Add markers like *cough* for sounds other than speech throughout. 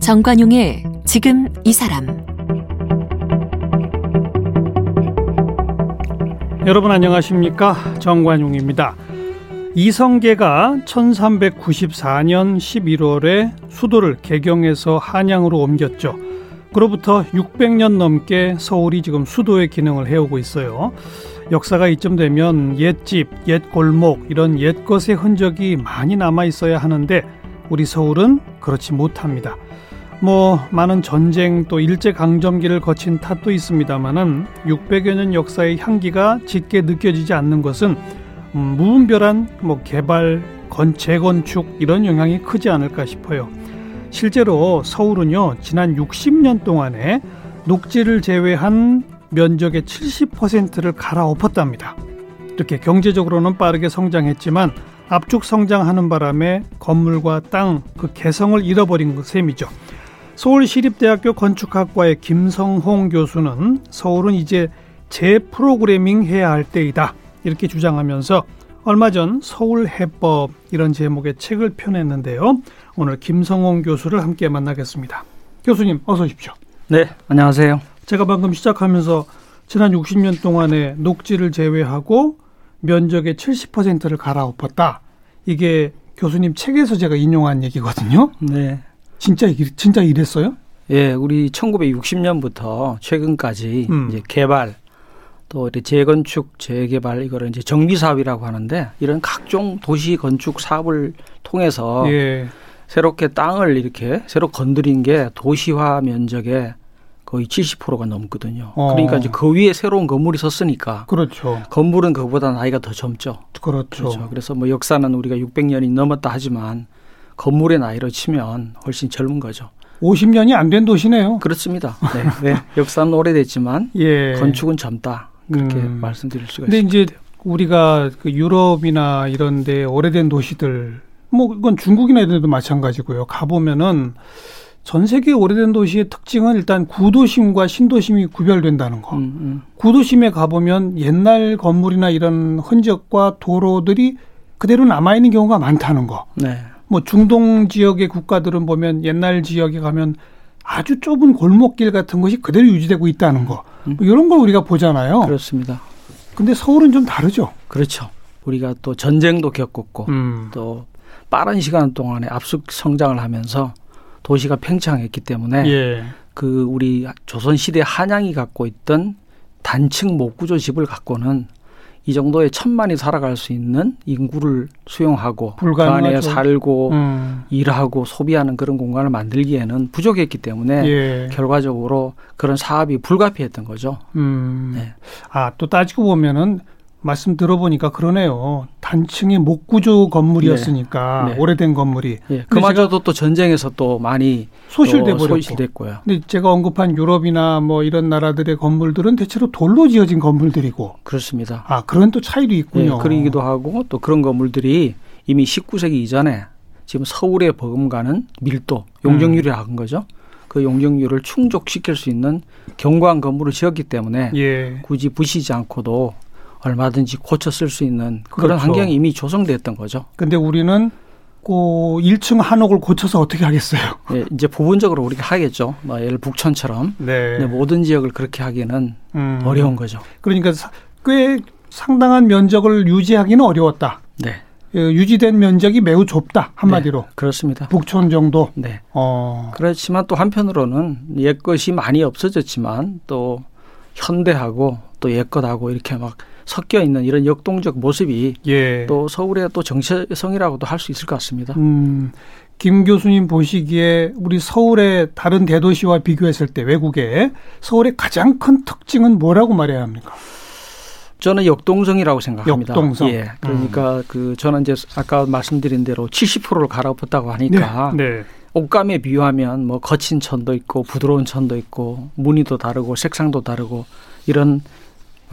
정관용의 지금 이 사람 여러분 안녕하십니까 정관용입니다. 이성계가 1394년 11월에 수도를 개경에서 한양으로 옮겼죠. 그로부터 600년 넘게 서울이 지금 수도의 기능을 해오고 있어요. 역사가 이쯤 되면 옛집, 옛 골목 이런 옛것의 흔적이 많이 남아 있어야 하는데 우리 서울은 그렇지 못합니다. 뭐 많은 전쟁 또 일제 강점기를 거친 탓도 있습니다만은 600여 년 역사의 향기가 짙게 느껴지지 않는 것은 음, 무분별한 뭐 개발, 건 재건축 이런 영향이 크지 않을까 싶어요. 실제로 서울은요 지난 60년 동안에 녹지를 제외한 면적의 70%를 갈아엎었답니다. 이렇게 경제적으로는 빠르게 성장했지만 압축 성장하는 바람에 건물과 땅 그 개성을 잃어버린 셈이죠. 서울시립대학교 건축학과의 김성홍 교수는 서울은 이제 재프로그래밍 해야 할 때이다 이렇게 주장하면서 얼마 전 서울 해법 이런 제목의 책을 펴냈는데요. 오늘 김성홍 교수를 함께 만나겠습니다. 교수님 어서 오십시오. 네, 안녕하세요. 제가 방금 시작하면서 지난 60년 동안에 녹지를 제외하고 면적의 70%를 갈아엎었다. 이게 교수님 책에서 제가 인용한 얘기거든요. 네. 진짜 진짜 이랬어요? 예, 우리 1960년부터 최근까지 음. 이제 개발 또 재건축, 재개발 이거를 이제 정비 사업이라고 하는데 이런 각종 도시 건축 사업을 통해서 예. 새롭게 땅을 이렇게 새로 건드린 게 도시화 면적의 거의 70%가 넘거든요. 어. 그러니까 이제 그 위에 새로운 건물이 섰으니까. 그렇죠. 건물은 그보다 나이가 더 젊죠. 그렇죠. 그렇죠. 그래서 뭐 역사는 우리가 600년이 넘었다 하지만 건물의 나이로 치면 훨씬 젊은 거죠. 50년이 안 된 도시네요. 그렇습니다. 네. 네. 역사는 오래됐지만 *laughs* 예. 건축은 젊다. 그렇게 음. 말씀드릴 수가 근데 있습니다. 이제 우리가 그 유럽이나 이런 데 오래된 도시들 뭐 이건 중국이나 이런 데도 마찬가지고요. 가 보면은 전 세계 오래된 도시의 특징은 일단 구도심과 신도심이 구별된다는 거. 음, 음. 구도심에 가보면 옛날 건물이나 이런 흔적과 도로들이 그대로 남아있는 경우가 많다는 거. 네. 뭐 중동 지역의 국가들은 보면 옛날 지역에 가면 아주 좁은 골목길 같은 것이 그대로 유지되고 있다는 거. 음. 뭐 이런 걸 우리가 보잖아요. 그렇습니다. 근데 서울은 좀 다르죠. 그렇죠. 우리가 또 전쟁도 겪었고 음. 또 빠른 시간 동안에 압축 성장을 하면서 도시가 팽창했기 때문에 예. 그 우리 조선 시대 한양이 갖고 있던 단층 목구조 집을 갖고는 이 정도의 천만이 살아갈 수 있는 인구를 수용하고 불가능하죠. 그 안에 살고 음. 일하고 소비하는 그런 공간을 만들기에는 부족했기 때문에 예. 결과적으로 그런 사업이 불가피했던 거죠. 음. 네. 아또 따지고 보면은 말씀 들어보니까 그러네요. 단층의 목구조 건물이었으니까 네. 네. 오래된 건물이. 네. 그마저도 또 전쟁에서 또 많이 소실돼 버렸고. 소실됐고요. 근데 제가 언급한 유럽이나 뭐 이런 나라들의 건물들은 대체로 돌로 지어진 건물들이고. 그렇습니다. 아 그런 또 차이도 있군요. 네, 그러기도 하고 또 그런 건물들이 이미 19세기 이전에 지금 서울에 버금가는 밀도 용적률이 음. 한 거죠. 그 용적률을 충족시킬 수 있는 견고한 건물을 지었기 때문에 예. 굳이 부시지 않고도 얼마든지 고쳐 쓸 수 있는 그런 그렇죠. 환경이 이미 조성됐던 거죠. 근데 우리는 그 1층 한옥을 고쳐서 어떻게 하겠어요? *laughs* 예, 이제 부분적으로 우리가 하겠죠. 뭐 예를 북촌처럼 네. 모든 지역을 그렇게 하기는 음. 어려운 거죠. 그러니까 꽤 상당한 면적을 유지하기는 어려웠다. 네. 예, 유지된 면적이 매우 좁다 한마디로. 네, 그렇습니다. 북촌 정도. 네. 어. 그렇지만 또 한편으로는 옛 것이 많이 없어졌지만 또 현대하고 또 옛것하고 이렇게 막 섞여 있는 이런 역동적 모습이 예. 또 서울의 또 정체성이라고도 할 수 있을 것 같습니다. 음, 김 교수님 보시기에 우리 서울의 다른 대도시와 비교했을 때 외국의 서울의 가장 큰 특징은 뭐라고 말해야 합니까? 저는 역동성이라고 생각합니다. 역동성. 예. 그러니까 음. 그 저는 이제 아까 말씀드린 대로 70%를 갈아엎었다고 하니까 네. 네. 옷감에 비유하면 뭐 거친 천도 있고 부드러운 천도 있고 무늬도 다르고 색상도 다르고 이런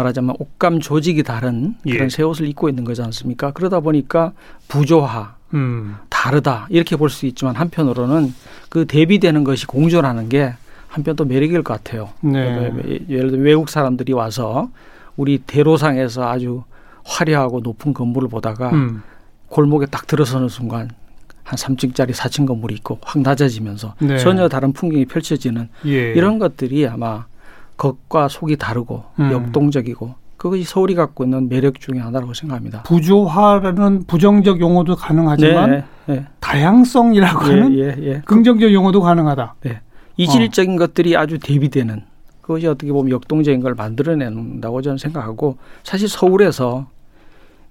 말하자면 옷감 조직이 다른 그런 예. 새 옷을 입고 있는 거지 않습니까? 그러다 보니까 부조화, 음. 다르다 이렇게 볼 수 있지만 한편으로는 그 대비되는 것이 공존하는 게 한편 또 매력일 것 같아요. 네. 예를 들어 외국 사람들이 와서 우리 대로상에서 아주 화려하고 높은 건물을 보다가 음. 골목에 딱 들어서는 순간 한 3층짜리 4층 건물이 있고 확 낮아지면서 네. 전혀 다른 풍경이 펼쳐지는 예. 이런 것들이 아마 겉과 속이 다르고 음. 역동적이고 그것이 서울이 갖고 있는 매력 중의 하나라고 생각합니다. 부조화라는 부정적 용어도 가능하지만 네, 네. 다양성이라고 예, 하는 예, 예, 긍정적 용어도 가능하다. 네. 이질적인 어. 것들이 아주 대비되는 그것이 어떻게 보면 역동적인 걸 만들어낸다고 저는 생각하고 사실 서울에서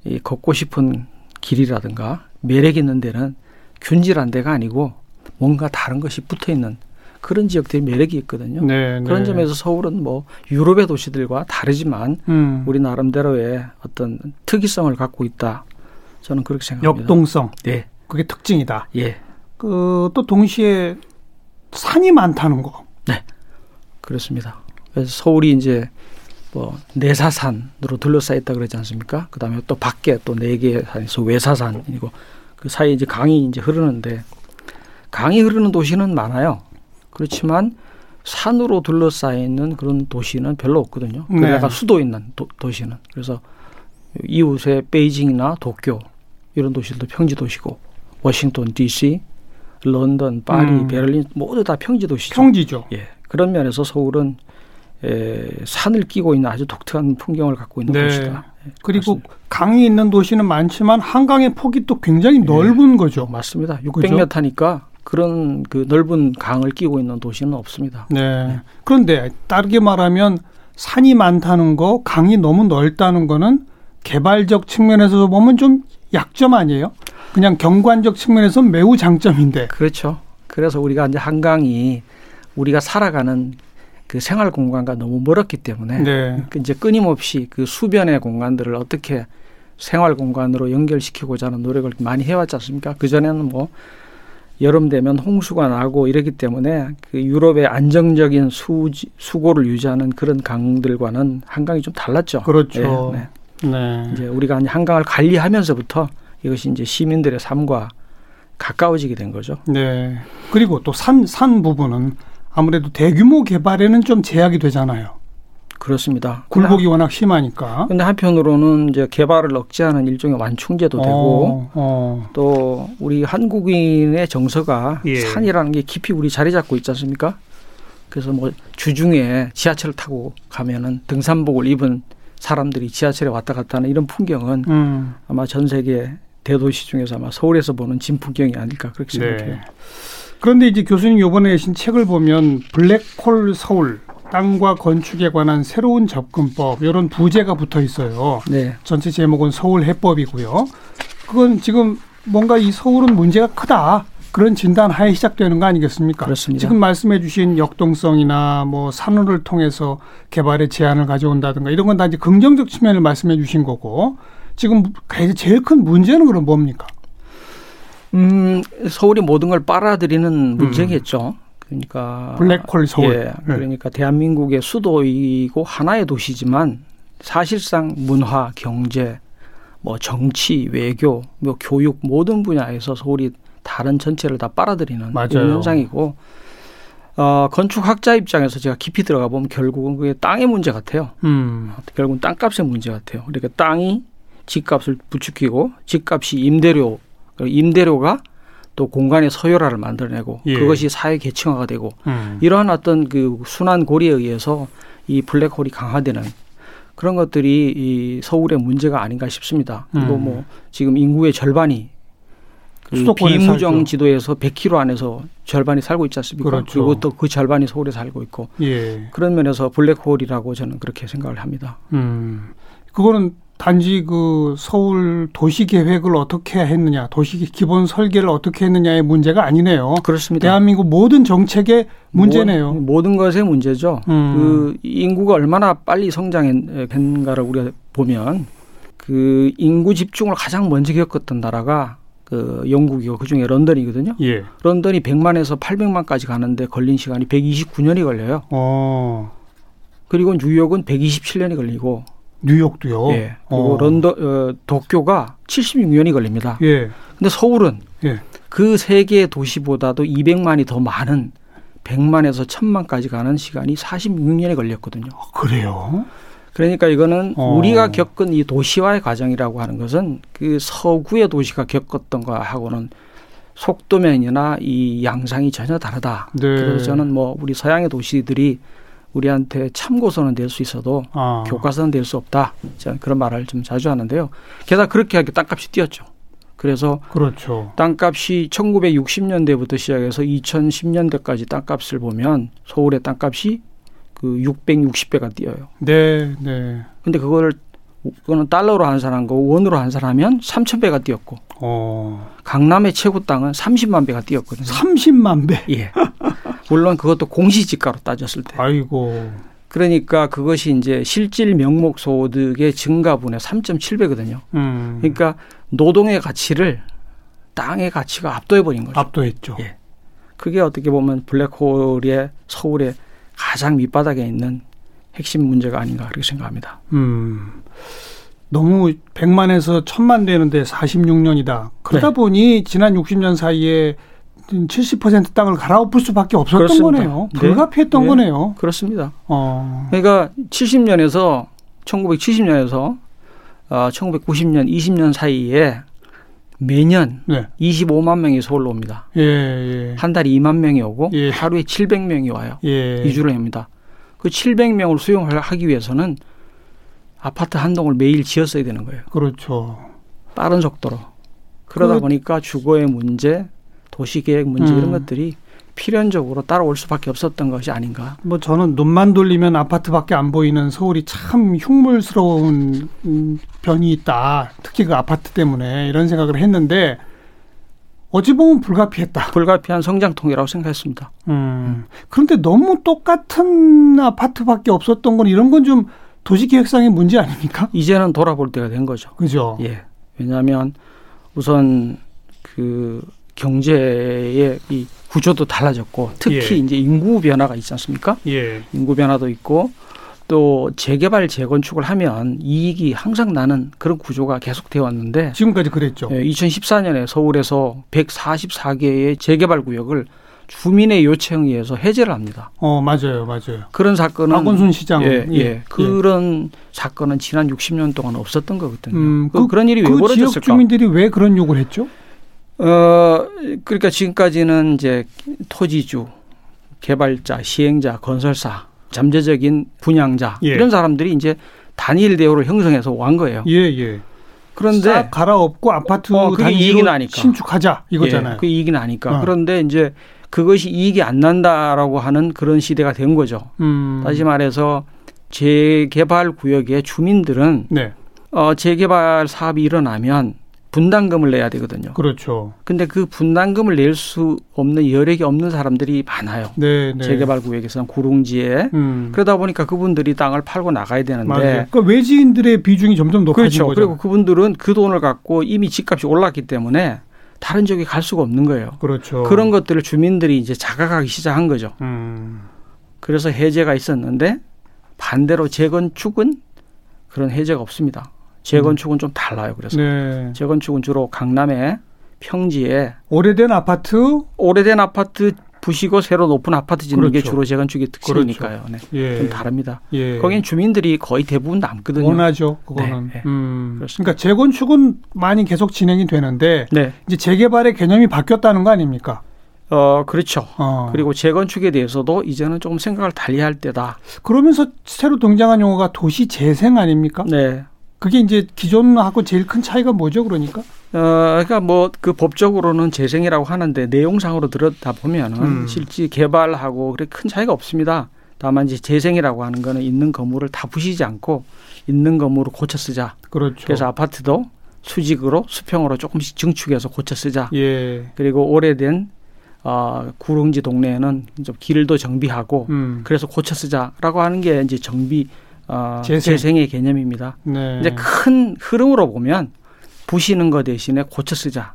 이 걷고 싶은 길이라든가 매력 있는 데는 균질한 데가 아니고 뭔가 다른 것이 붙어 있는 그런 지역들이 매력이 있거든요. 네, 그런 네. 점에서 서울은 뭐 유럽의 도시들과 다르지만 음. 우리 나름대로의 어떤 특이성을 갖고 있다. 저는 그렇게 생각합니다. 역동성. 네. 그게 특징이다. 예. 그 또 동시에 산이 많다는 거. 네. 그렇습니다. 그래서 서울이 이제 뭐 내사산으로 둘러싸여 있다 그러지 않습니까? 그다음에 또 밖에 또 네 개의 산에서 외사산이고 그 사이에 이제 강이 이제 흐르는데 강이 흐르는 도시는 많아요. 그렇지만 산으로 둘러싸여 있는 그런 도시는 별로 없거든요. 그러다가 네. 수도 있는 도, 도시는 그래서 이웃에 베이징이나 도쿄 이런 도시들도 평지 도시고 워싱턴 D.C., 런던, 파리, 음. 베를린 모두 다 평지 도시죠. 평지죠. 예. 그런 면에서 서울은 에, 산을 끼고 있는 아주 독특한 풍경을 갖고 있는 네. 도시다. 예, 그리고 그렇습니다. 강이 있는 도시는 많지만 한강의 폭이 또 굉장히 예. 넓은 예. 거죠. 맞습니다. 600m 니까 그런 그 넓은 강을 끼고 있는 도시는 없습니다. 네. 네. 그런데 다르게 말하면 산이 많다는 거, 강이 너무 넓다는 거는 개발적 측면에서 보면 좀 약점 아니에요? 그냥 경관적 측면에서 매우 장점인데. 그렇죠. 그래서 우리가 이제 한강이 우리가 살아가는 그 생활 공간과 너무 멀었기 때문에 네. 그 이제 끊임없이 그 수변의 공간들을 어떻게 생활 공간으로 연결시키고자 하는 노력을 많이 해왔지 않습니까? 그 전에는 뭐 여름 되면 홍수가 나고 이러기 때문에 그 유럽의 안정적인 수 수고를 유지하는 그런 강들과는 한강이 좀 달랐죠. 그렇죠. 네, 네. 네. 이제 우리가 한강을 관리하면서부터 이것이 이제 시민들의 삶과 가까워지게 된 거죠. 네. 그리고 또 산산 부분은 아무래도 대규모 개발에는 좀 제약이 되잖아요. 그렇습니다. 굴곡이 워낙 심하니까. 근데 한편으로는 이제 개발을 억제하는 일종의 완충제도 어, 되고 어. 또 우리 한국인의 정서가 예. 산이라는 게 깊이 우리 자리 잡고 있지 않습니까? 그래서 뭐 주중에 지하철을 타고 가면은 등산복을 입은 사람들이 지하철에 왔다 갔다 하는 이런 풍경은 음. 아마 전 세계 대도시 중에서 아마 서울에서 보는 진풍경이 아닐까 그렇게 네. 생각해요. 네. 그런데 이제 교수님 요번에 내신 책을 보면 블랙홀 서울 땅과 건축에 관한 새로운 접근법 이런 부제가 붙어 있어요. 네. 전체 제목은 서울 해법이고요. 그건 지금 뭔가 이 서울은 문제가 크다. 그런 진단 하에 시작되는 거 아니겠습니까? 그렇습니다. 지금 말씀해 주신 역동성이나 뭐 산업을 통해서 개발의 제한을 가져온다든가 이런 건 다 이제 긍정적 측면을 말씀해 주신 거고 지금 제일 큰 문제는 그럼 뭡니까? 음, 서울이 모든 걸 빨아들이는 문제겠죠. 음. 그러니까 블랙홀 서울. 예, 네. 그러니까 대한민국의 수도이고 하나의 도시지만 사실상 문화, 경제, 뭐 정치, 외교, 뭐 교육 모든 분야에서 서울이 다른 전체를 다 빨아들이는 맞아요. 이런 현상이고 어, 건축학자 입장에서 제가 깊이 들어가 보면 결국은 그게 땅의 문제 같아요. 음. 결국은 땅값의 문제 같아요. 그러니까 땅이 집값을 부추기고 집값이 임대료 임대료가 또 공간의 서열화를 만들어내고 예. 그것이 사회 계층화가 되고 음. 이러한 어떤 그 순환 고리에 의해서 이 블랙홀이 강화되는 그런 것들이 이 서울의 문제가 아닌가 싶습니다. 그리고 음. 뭐 지금 인구의 절반이 그 비무정 살죠. 지도에서 100km 안에서 절반이 살고 있지 않습니까? 그렇죠. 그리고 또 그 절반이 서울에 살고 있고 예. 그런 면에서 블랙홀이라고 저는 그렇게 생각을 합니다. 음. 그거는 단지 그 서울 도시 계획을 어떻게 했느냐, 도시 기본 설계를 어떻게 했느냐의 문제가 아니네요. 그렇습니다. 대한민국 모든 정책의 문제네요. 모, 모든 것의 문제죠. 음. 그 인구가 얼마나 빨리 성장했는가를 우리가 보면 그 인구 집중을 가장 먼저 겪었던 나라가 그 영국이고 그 중에 런던이거든요. 예. 런던이 100만에서 800만까지 가는데 걸린 시간이 129년이 걸려요. 어. 그리고 뉴욕은 127년이 걸리고 뉴욕도요. 예. 그리고 어. 런던 어, 도쿄가 76년이 걸립니다. 예. 근데 서울은 예. 그세 개의 도시보다도 200만이 더 많은 100만에서 1000만까지 가는 시간이 46년이 걸렸거든요. 아, 그래요? 그러니까 이거는 어. 우리가 겪은 이 도시화의 과정이라고 하는 것은 그 서구의 도시가 겪었던 거하고는 속도면이나 이 양상이 전혀 다르다. 네. 그래서 저는 뭐 우리 서양의 도시들이 우리한테 참고서는 낼 수 있어도 아. 교과서는 낼 수 없다. 그런 말을 좀 자주 하는데요. 게다가 그렇게 하게 땅값이 뛰었죠. 그래서 그렇죠. 땅값이 1960년대부터 시작해서 2010년대까지 땅값을 보면 서울의 땅값이 그 660배가 뛰어요. 네, 네. 근데 그거를 그거는 달러로 환산한 거 원으로 환산하면 3,000배가 뛰었고. 어. 강남의 최고 땅은 30만 배가 뛰었거든요. 30만 배. 예. 물론 그것도 공시지가로 따졌을 때. 아이고. 그러니까 그것이 이제 실질 명목 소득의 증가분의 3.7배거든요. 음. 그러니까 노동의 가치를 땅의 가치가 압도해 버린 거죠. 압도했죠. 예. 그게 어떻게 보면 블랙홀의 서울의 가장 밑바닥에 있는 핵심 문제가 아닌가 그렇게 생각합니다. 음. 너무 100만에서 1000만 되는데 46년이다. 그러다 네. 보니 지난 60년 사이에 70% 땅을 갈아엎을 수밖에 없었던 그렇습니다. 거네요. 네. 불가피했던 네. 거네요. 그렇습니다. 어. 그러니까 70년에서 1970년에서 어, 1990년, 20년 사이에 매년 네. 25만 명이 서울로 옵니다. 예, 예. 한 달에 2만 명이 오고 예. 하루에 700명이 와요. 예. 이주를 합니다. 그 700명을 수용하기 위해서는 아파트 한 동을 매일 지었어야 되는 거예요. 그렇죠. 빠른 속도로. 그러다 그... 보니까 주거의 문제, 도시계획 문제 음. 이런 것들이 필연적으로 따라올 수밖에 없었던 것이 아닌가. 뭐 저는 눈만 돌리면 아파트밖에 안 보이는 서울이 참 흉물스러운 변이 있다. 특히 그 아파트 때문에 이런 생각을 했는데 어찌 보면 불가피했다. 불가피한 성장통이라고 생각했습니다. 음. 그런데 너무 똑같은 아파트밖에 없었던 건 이런 건 좀 도시계획상의 문제 아닙니까? 이제는 돌아볼 때가 된 거죠. 그죠. 예. 왜냐하면 우선 그 경제의 이 구조도 달라졌고 특히 예. 이제 인구 변화가 있지 않습니까? 예. 인구 변화도 있고 또 재개발 재건축을 하면 이익이 항상 나는 그런 구조가 계속되어 왔는데 지금까지 그랬죠. 예, 2014년에 서울에서 144개의 재개발 구역을 주민의 요청에 의해서 해제를 합니다. 어, 맞아요. 맞아요. 그런 사건은 박원순 시장 예, 예. 예. 그런 사건은 지난 60년 동안 없었던 거거든요. 음, 그, 그, 런 일이 그왜 벌어졌을까? 지역 주민들이 왜 그런 요구를 했죠? 어, 그러니까 지금까지는 이제 토지주, 개발자, 시행자, 건설사, 잠재적인 분양자 예. 이런 사람들이 이제 단일 대우를 형성해서 완 거예요. 예, 예. 그런데 싹 갈아엎고 아파트 어, 그게 이익이 나니까 신축하자 이거잖아요. 예, 그 이익이 나니까. 어. 그런데 이제 그것이 이익이 안 난다라고 하는 그런 시대가 된 거죠. 음. 다시 말해서 재개발 구역의 주민들은 네. 어, 재개발 사업이 일어나면 분담금을 내야 되거든요. 그렇죠. 근데 그 분담금을 낼 수 없는 여력이 없는 사람들이 많아요. 네, 네. 재개발 구역에서는 구릉지에 음. 그러다 보니까 그분들이 땅을 팔고 나가야 되는데 그러니까 외지인들의 비중이 점점 높아진 그렇죠. 거죠. 그리고 그분들은 그 돈을 갖고 이미 집값이 올랐기 때문에 다른 지역에 갈 수가 없는 거예요. 그렇죠. 그런 것들을 주민들이 이제 자각하기 시작한 거죠. 음. 그래서 해제가 있었는데 반대로 재건축은 그런 해제가 없습니다. 재건축은 좀 달라요. 그래서 네. 재건축은 주로 강남의 평지에 오래된 아파트, 오래된 아파트 부시고 새로 높은 아파트 짓는 그렇죠. 게 주로 재건축의 특징이니까요. 그렇죠. 네. 예. 좀 다릅니다. 예. 거긴 주민들이 거의 대부분 남거든요. 원하죠. 그거는. 네. 음. 그러니까 재건축은 많이 계속 진행이 되는데 네. 이제 재개발의 개념이 바뀌었다는 거 아닙니까? 어, 그렇죠. 어. 그리고 재건축에 대해서도 이제는 조금 생각을 달리할 때다. 그러면서 새로 등장한 용어가 도시 재생 아닙니까? 네. 그게 이제 기존하고 제일 큰 차이가 뭐죠, 그러니까? 어, 그러니까 뭐 그 법적으로는 재생이라고 하는데 내용상으로 들었다 보면은 음. 실제 개발하고 그렇게 큰 차이가 없습니다. 다만 이제 재생이라고 하는 거는 있는 건물을 다 부시지 않고 있는 건물을 고쳐 쓰자. 그렇죠. 그래서 아파트도 수직으로 수평으로 조금씩 증축해서 고쳐 쓰자. 예. 그리고 오래된 어, 구릉지 동네에는 좀 길도 정비하고 음. 그래서 고쳐 쓰자라고 하는 게 이제 정비 어, 재생. 재생의 개념입니다. 네. 이제 큰 흐름으로 보면 부시는 것 대신에 고쳐 쓰자.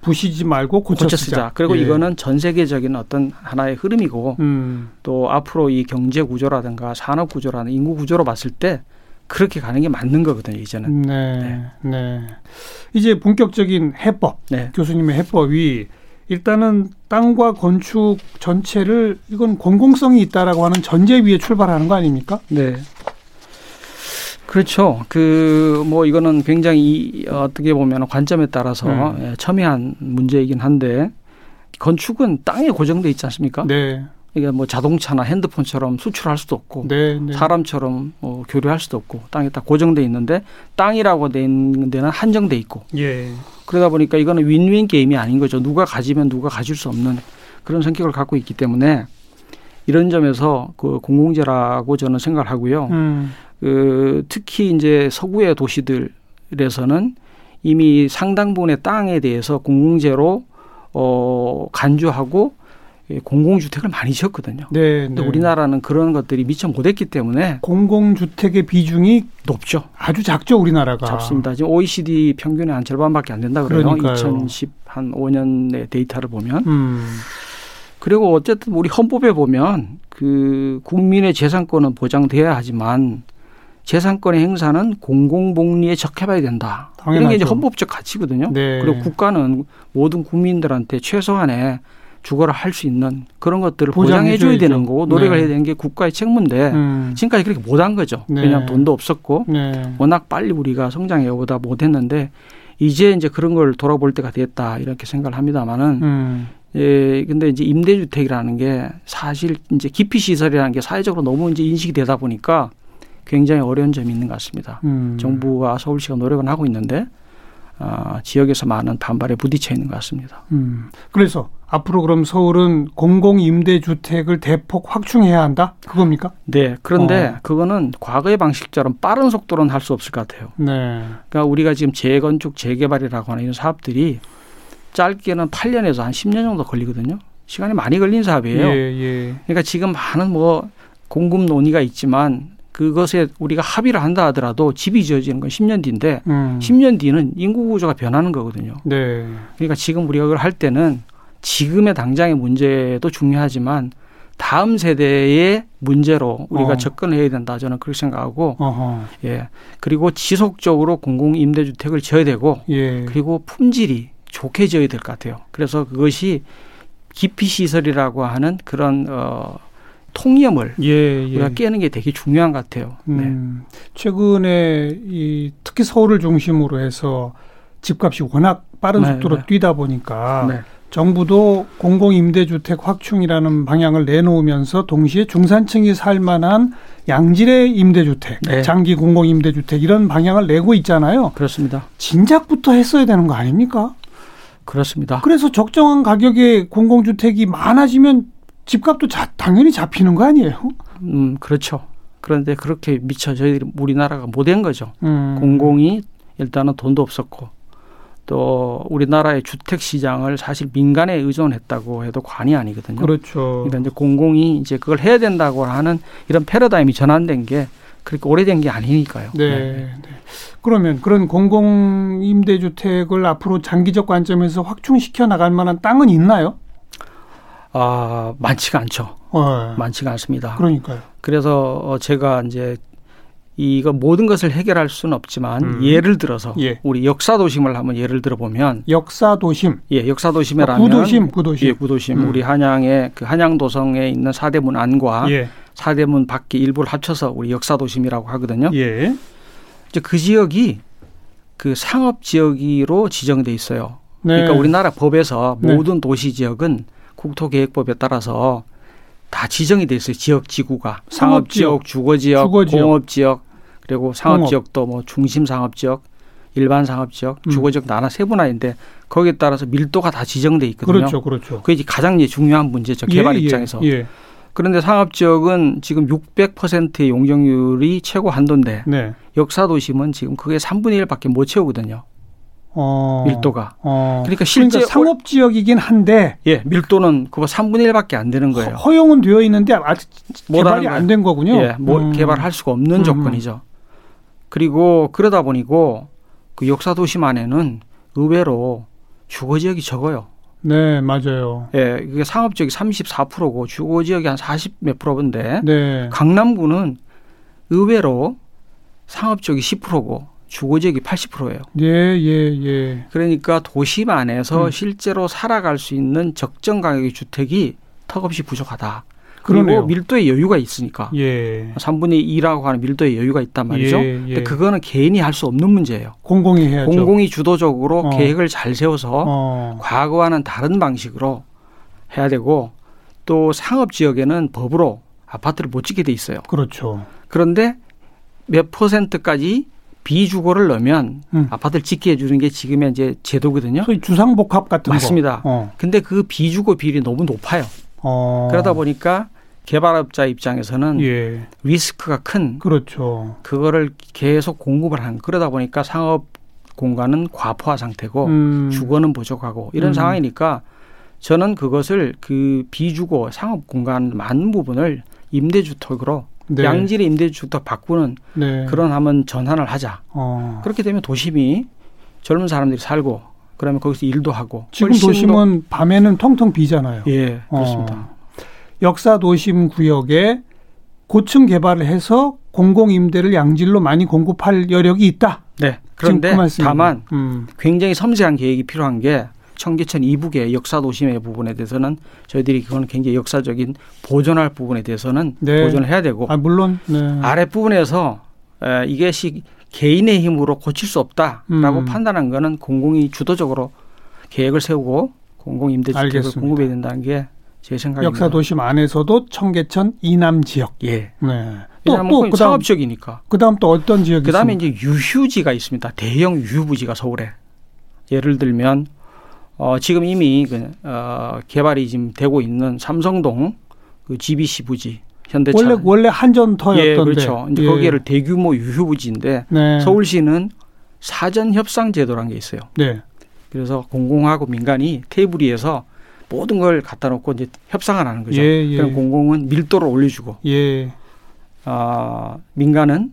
부시지 말고 고쳐, 고쳐 쓰자. 그리고 예. 이거는 전 세계적인 어떤 하나의 흐름이고 음. 또 앞으로 이 경제 구조라든가 산업 구조라는 인구 구조로 봤을 때 그렇게 가는 게 맞는 거거든요, 이제는. 네. 네. 네. 이제 본격적인 해법, 네. 교수님의 해법이 일단은 땅과 건축 전체를 이건 공공성이 있다라고 하는 전제 위에 출발하는 거 아닙니까? 네. 그렇죠. 그 뭐 이거는 굉장히 어떻게 보면 관점에 따라서 음. 첨예한 문제이긴 한데 건축은 땅에 고정돼 있지 않습니까? 네. 이게 뭐 자동차나 핸드폰처럼 수출할 수도 없고 네, 네. 사람처럼 뭐 교류할 수도 없고 땅에 딱 고정돼 있는데 땅이라고 돼 있는 데는 한정돼 있고 예. 그러다 보니까 이거는 윈윈 게임이 아닌 거죠. 누가 가지면 누가 가질 수 없는 그런 성격을 갖고 있기 때문에 이런 점에서 그 공공재라고 저는 생각을 하고요. 음. 그 특히 이제 서구의 도시들에서는 이미 상당 부분의 땅에 대해서 공공재로 어 간주하고 예, 공공주택을 많이 지었거든요. 네, 근데 네. 우리나라는 그런 것들이 미처 못했기 때문에 공공주택의 비중이 높죠. 아주 작죠, 우리나라가. 작습니다. 지금 OECD 평균의 한 절반밖에 안 된다 그래요. 그러니까요. 2010한 5년의 데이터를 보면. 음. 그리고 어쨌든 우리 헌법에 보면 그 국민의 재산권은 보장돼야 하지만 재산권의 행사는 공공복리에 적합해야 된다. 당연하죠. 이런 게 이제 헌법적 가치거든요. 네. 그리고 국가는 모든 국민들한테 최소한의 주거를 할 수 있는 그런 것들을 보장해 줘야 되는 거고 노력을 네. 해야 되는 게 국가의 책무인데 음. 지금까지 그렇게 못한 거죠. 네. 왜냐하면 돈도 없었고 네. 워낙 빨리 우리가 성장해 오다 못했는데 이제 이제 그런 걸 돌아볼 때가 됐다 이렇게 생각을 합니다만은 음. 예, 근데 이제 임대주택이라는 게 사실 이제 기피 시설이라는 게 사회적으로 너무 이제 인식이 되다 보니까 굉장히 어려운 점이 있는 것 같습니다. 음. 정부와 서울시가 노력은 하고 있는데 어, 지역에서 많은 반발에 부딪혀 있는 것 같습니다. 음. 그래서 앞으로 그럼 서울은 공공 임대 주택을 대폭 확충해야 한다? 그겁니까? 네. 그런데 어. 그거는 과거의 방식처럼 빠른 속도로는 할 수 없을 것 같아요. 네. 그러니까 우리가 지금 재건축, 재개발이라고 하는 이런 사업들이 짧게는 8년에서 한 10년 정도 걸리거든요. 시간이 많이 걸린 사업이에요. 예, 예. 그러니까 지금 많은 뭐 공급 논의가 있지만 그것에 우리가 합의를 한다 하더라도 집이 지어지는 건 10년 뒤인데 음. 10년 뒤는 인구 구조가 변하는 거거든요. 네. 그러니까 지금 우리가 그걸 할 때는 지금의 당장의 문제도 중요하지만 다음 세대의 문제로 우리가 어. 접근해야 된다 저는 그렇게 생각하고 어허. 예 그리고 지속적으로 공공 임대주택을 지어야 되고 예. 그리고 품질이 좋게 지어야 될 것 같아요. 그래서 그것이 기피 시설이라고 하는 그런 어 통념을 예, 예. 우리가 깨는 게 되게 중요한 것 같아요. 네. 음, 최근에 이 특히 서울을 중심으로 해서 집값이 워낙 빠른 네, 속도로 네. 뛰다 보니까 네. 정부도 공공임대주택 확충이라는 방향을 내놓으면서 동시에 중산층이 살 만한 양질의 임대주택, 네. 장기 공공임대주택 이런 방향을 내고 있잖아요. 그렇습니다. 진작부터 했어야 되는 거 아닙니까? 그렇습니다. 그래서 적정한 가격의 공공주택이 많아지면 집값도 자, 당연히 잡히는 거 아니에요? 음, 그렇죠. 그런데 그렇게 미처 저희 우리나라가 못한 거죠. 음. 공공이 일단은 돈도 없었고 또 우리나라의 주택 시장을 사실 민간에 의존했다고 해도 관이 아니거든요. 그렇죠. 그러니까 이제 공공이 이제 그걸 해야 된다고 하는 이런 패러다임이 전환된 게 그렇게 오래된 게 아니니까요. 네. 네. 네. 그러면 그런 공공 임대주택을 앞으로 장기적 관점에서 확충시켜 나갈 만한 땅은 있나요? 아, 많지가 않죠. 네. 많지가 않습니다. 그러니까요. 그래서 어, 제가 이제 이거 모든 것을 해결할 수는 없지만 음. 예를 들어서 예. 우리 역사 도심을 한번 예를 들어 보면 역사 도심 예 역사 도심이라면 아, 구도심 구도심 예 구도심 음. 우리 한양의 그 한양 도성에 있는 사대문 안과 예. 사대문 밖에 일부를 합쳐서 우리 역사 도심이라고 하거든요. 예. 이제 그 지역이 그 상업 지역으로 지정돼 있어요. 네. 그러니까 우리나라 법에서 네. 모든 네. 도시 지역은 국토계획법에 따라서 다 지정이 돼 있어요. 지역 지구가 상업 지역, 주거 지역, 공업 지역 그리고 상업 지역도 뭐 중심 상업 지역, 일반 상업 지역, 음. 주거 지역 나나 세분화인데 거기에 따라서 밀도가 다 지정돼 있거든요. 그렇죠, 그렇죠. 그게 가장 중요한 문제죠. 개발 예, 예, 입장에서. 예. 그런데 상업 지역은 지금 600%의 용적률이 최고 한도인데 네. 역사 도심은 지금 그게 3분의 1밖에 못 채우거든요. 어. 밀도가. 어. 그러니까 실제 그러니까 상업 지역이긴 한데 예, 밀도는 그거 3분의 1밖에 안 되는 거예요. 허용은 되어 있는데 아직 개발이 안 된 거군요. 예, 뭐 음. 개발할 수가 없는 음. 조건이죠. 그리고 그러다 보니고 그 역사 도심 안에는 의외로 주거 지역이 적어요. 네, 맞아요. 예, 그게 상업 지역이 34%고 주거 지역이 한 40 몇 프로인데 네. 강남구는 의외로 상업 지역이 10%고 주거 지역이 80%예요. 예, 예, 예. 그러니까 도심 안에서 음. 실제로 살아갈 수 있는 적정 가격의 주택이 턱없이 부족하다. 그리고 그러네요. 밀도의 여유가 있으니까. 예. 3분의 2라고 하는 밀도의 여유가 있단 말이죠. 예, 예. 근데 그거는 개인이 할 수 없는 문제예요. 공공이 해야죠. 공공이 주도적으로 어. 계획을 잘 세워서 어. 과거와는 다른 방식으로 해야 되고 또 상업 지역에는 법으로 아파트를 못 짓게 돼 있어요. 그렇죠. 그런데 몇 퍼센트까지 비주거를 넣으면 음. 아파트를 짓게 해주는 게 지금의 이제 제도거든요. 소위 주상복합 같은 맞습니다. 거. 어. 근데 그 비주거 비율이 너무 높아요. 어. 그러다 보니까 개발업자 입장에서는 예. 리스크가 큰 그렇죠. 그거를 계속 공급을 하는 그러다 보니까 상업 공간은 과포화 상태고 음. 주거는 부족하고 이런 음. 상황이니까 저는 그것을 그 비주거 상업 공간 많은 부분을 임대주택으로 네. 양질의 임대주택 바꾸는 네. 그런 한번 전환을 하자. 어. 그렇게 되면 도심이 젊은 사람들이 살고 그러면 거기서 일도 하고 지금 도심은 밤에는 텅텅 비잖아요. 예, 그렇습니다. 어. 역사 도심 구역에 고층 개발을 해서 공공 임대를 양질로 많이 공급할 여력이 있다. 네. 그런데 그 다만 음. 굉장히 섬세한 계획이 필요한 게 청계천 이북의 역사 도심의 부분에 대해서는 저희들이 그거는 굉장히 역사적인 보존할 부분에 대해서는 네. 보존을 해야 되고 아, 물론 네. 아랫 부분에서 이게 시 개인의 힘으로 고칠 수 없다라고 음. 판단한 거는 공공이 주도적으로 계획을 세우고 공공 임대주택을 공급해야 된다는 게 제 생각입니다. 역사 도심 안에서도 청계천 이남 지역. 예. 네. 또, 또 그다음, 사업 지역이니까. 그다음 또 어떤 지역이 그다음에 있습니까? 이제 유휴지가 있습니다. 대형 유휴부지가 서울에. 예를 들면 어, 지금 이미 그, 어, 개발이 지금 되고 있는 삼성동 그 GBC 부지 현대차 원래 원래 한전터였던데 예, 그렇죠. 이제 예. 거기를 대규모 유휴부지인데 네. 서울시는 사전 협상 제도라는 게 있어요. 네. 그래서 공공하고 민간이 테이블 위에서 모든 걸 갖다 놓고 이제 협상을 하는 거죠. 예, 예. 그럼 공공은 밀도를 올려주고, 예. 어, 민간은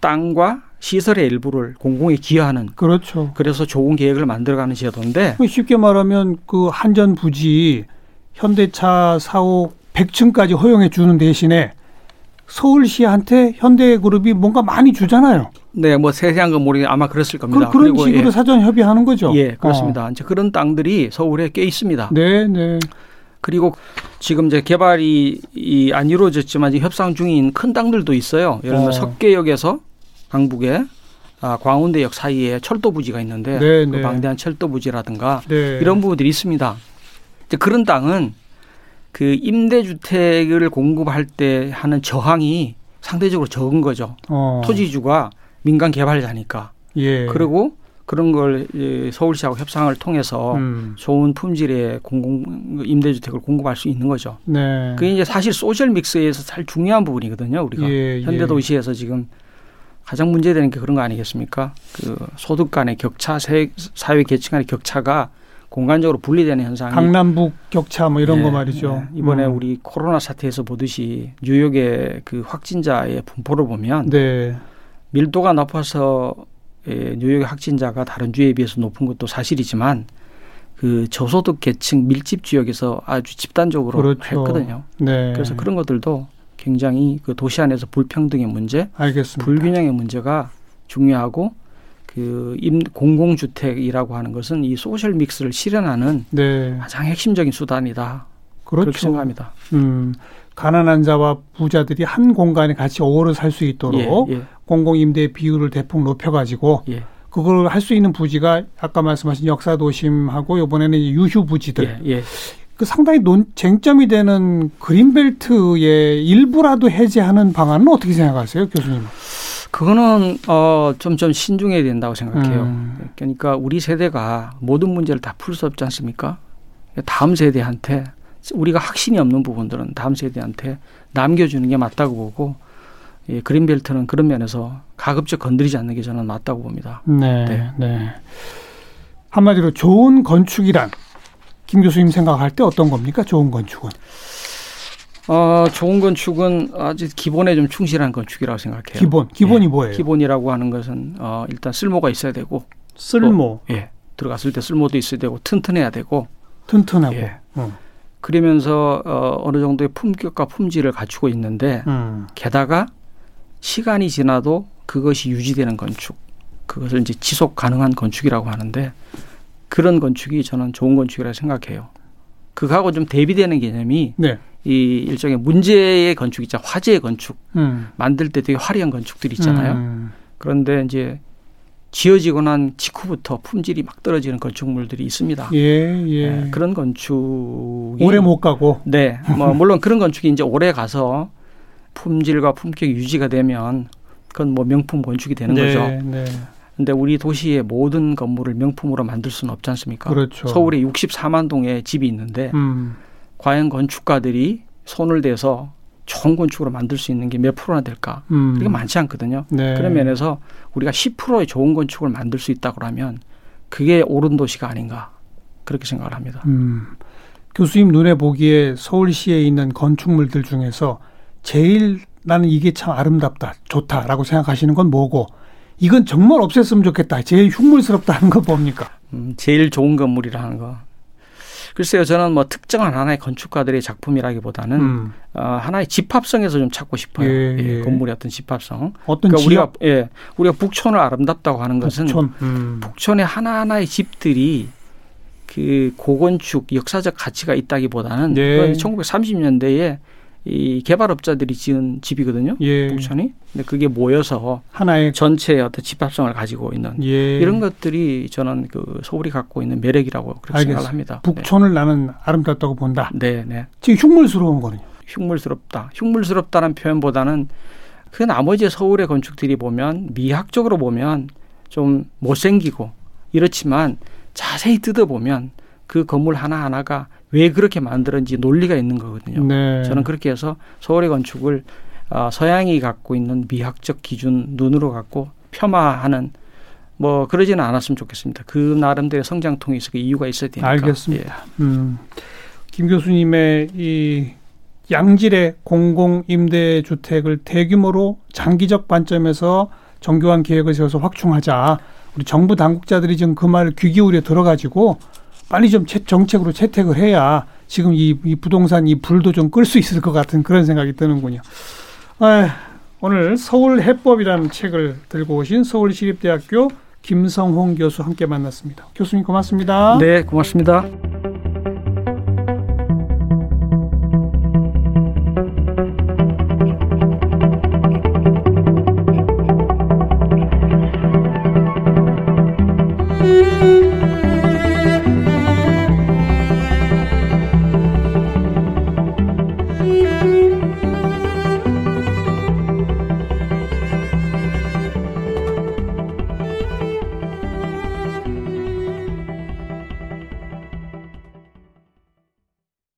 땅과 시설의 일부를 공공에 기여하는 그렇죠. 그래서 좋은 계획을 만들어가는 제도인데 쉽게 말하면 그 한전 부지 현대차 사옥 100층까지 허용해 주는 대신에 서울시한테 현대그룹이 뭔가 많이 주잖아요. 네, 뭐 세세한 건 모르겠는데 아마 그랬을 겁니다. 그, 런 식으로 예. 사전 협의하는 거죠. 예, 그렇습니다. 어. 이제 그런 땅들이 서울에 꽤 있습니다. 네, 네. 그리고 지금 이제 개발이 안 이루어졌지만 협상 중인 큰 땅들도 있어요. 예를 들면 어. 석계역에서 강북에 아, 광운대역 사이에 철도 부지가 있는데 네, 그 네. 방대한 철도 부지라든가 네. 이런 부분들이 있습니다. 이제 그런 땅은 그 임대주택을 공급할 때 하는 저항이 상대적으로 적은 거죠. 어. 토지주가 민간 개발자니까. 예. 그리고 그런 걸 서울시하고 협상을 통해서 음. 좋은 품질의 공공 임대주택을 공급할 수 있는 거죠. 네. 그게 이제 사실 소셜 믹스에서 제일 중요한 부분이거든요. 우리가 예, 예. 현대 도시에서 지금 가장 문제되는 게 그런 거 아니겠습니까? 그 소득 간의 격차, 사회 계층 간의 격차가 공간적으로 분리되는 현상이 강남북 격차 뭐 이런 네, 거 말이죠. 네. 이번에 음. 우리 코로나 사태에서 보듯이 뉴욕의 그 확진자의 분포를 보면 네. 밀도가 높아서 예, 뉴욕의 확진자가 다른 주에 비해서 높은 것도 사실이지만 그 저소득 계층 밀집 지역에서 아주 집단적으로 그렇죠. 했거든요. 네. 그래서 그런 것들도 굉장히 그 도시 안에서 불평등의 문제, 알겠습니다. 불균형의 문제가 중요하고 그 임, 공공주택이라고 하는 것은 이 소셜 믹스를 실현하는 네. 가장 핵심적인 수단이다. 그렇죠. 그렇게 생각합니다. 음, 가난한 자와 부자들이 한 공간에 같이 어우러 살 수 있도록 예, 예. 공공임대 비율을 대폭 높여가지고 예. 그걸 할 수 있는 부지가 아까 말씀하신 역사도심하고 이번에는 유휴 부지들. 예, 예. 그 상당히 논, 쟁점이 되는 그린벨트의 일부라도 해제하는 방안은 어떻게 생각하세요, 교수님? 그거는 어좀좀 좀 신중해야 된다고 생각해요. 음. 그러니까 우리 세대가 모든 문제를 다 풀 수 없지 않습니까? 다음 세대한테 우리가 확신이 없는 부분들은 다음 세대한테 남겨주는 게 맞다고 보고 예, 그린벨트는 그런 면에서 가급적 건드리지 않는 게 저는 맞다고 봅니다. 네, 네. 네. 한마디로 좋은 건축이란 김 교수님 생각할 때 어떤 겁니까? 좋은 건축은? 어, 좋은 건축은 아주 기본에 좀 충실한 건축이라고 생각해요. 기본, 기본이 예, 뭐예요? 기본이라고 하는 것은 어, 일단 쓸모가 있어야 되고 쓸모. 또, 예, 들어갔을 때 쓸모도 있어야 되고 튼튼해야 되고 튼튼하고. 예. 음. 그러면서 어, 어느 정도의 품격과 품질을 갖추고 있는데 음. 게다가 시간이 지나도 그것이 유지되는 건축. 그것을 이제 지속 가능한 건축이라고 하는데 그런 건축이 저는 좋은 건축이라고 생각해요. 그거하고 좀 대비되는 개념이 네. 이 일종의 문제의 건축 있잖아 화재의 건축 음. 만들 때 되게 화려한 건축들이 있잖아요. 음. 그런데 이제 지어지고 난 직후부터 품질이 막 떨어지는 건축물들이 있습니다. 예, 예. 네, 그런 건축이 오래 못 가고. 네, 뭐 물론 그런 건축이 이제 오래 가서 품질과 품격이 유지가 되면 그건 뭐 명품 건축이 되는 네, 거죠. 네. 근데 우리 도시의 모든 건물을 명품으로 만들 수는 없지 않습니까? 그렇죠. 서울에 64만 동의 집이 있는데 음. 과연 건축가들이 손을 대서 좋은 건축으로 만들 수 있는 게 몇 프로나 될까? 음. 그게 많지 않거든요. 네. 그런 면에서 우리가 10%의 좋은 건축을 만들 수 있다 그러면 그게 옳은 도시가 아닌가 그렇게 생각을 합니다. 음. 교수님 눈에 보기에 서울시에 있는 건축물들 중에서 제일 나는 이게 참 아름답다, 좋다라고 생각하시는 건 뭐고 이건 정말 없앴으면 좋겠다. 제일 흉물스럽다는 거 뭡니까? 음, 제일 좋은 건물이라는 거. 글쎄요, 저는 뭐 특정한 하나의 건축가들의 작품이라기보다는 음. 어, 하나의 집합성에서 좀 찾고 싶어요. 예, 예. 예, 건물의 어떤 집합성. 어떤 그러니까 우리가 예, 우리가 북촌을 아름답다고 하는 것은 북촌. 음. 북촌의 하나 하나의 집들이 그 고건축 역사적 가치가 있다기보다는 네. 1930년대에 이 개발업자들이 지은 집이거든요. 예. 북촌이. 근데 그게 모여서 하나의 전체의 어떤 집합성을 가지고 있는 예. 이런 것들이 저는 그 서울이 갖고 있는 매력이라고 그렇게 알겠습니다. 생각을 합니다. 북촌을 네. 나는 아름답다고 본다. 네, 네. 지금 흉물스러운 거는요. 흉물스럽다. 흉물스럽다는 표현보다는 그 나머지 서울의 건축들이 보면 미학적으로 보면 좀 못생기고 이렇지만 자세히 뜯어보면 그 건물 하나하나가 왜 그렇게 만들었는지 논리가 있는 거거든요. 네. 저는 그렇게 해서 서울의 건축을 어, 서양이 갖고 있는 미학적 기준 눈으로 갖고 폄하하는 뭐 그러지는 않았으면 좋겠습니다. 그 나름대로 성장통이 있어 이유가 있어야 되니까. 알겠습니다. 예. 음. 김 교수님의 이 양질의 공공 임대 주택을 대규모로 장기적 관점에서 정교한 계획을 세워서 확충하자. 우리 정부 당국자들이 지금 그 말을 귀 기울여 들어가지고 빨리 좀 정책으로 채택을 해야 지금 이, 이 부동산 이 불도 좀 끌 수 있을 것 같은 그런 생각이 드는군요. 아, 오늘 서울 해법이라는 책을 들고 오신 서울시립대학교 김성홍 교수 함께 만났습니다. 교수님 고맙습니다. 네, 고맙습니다.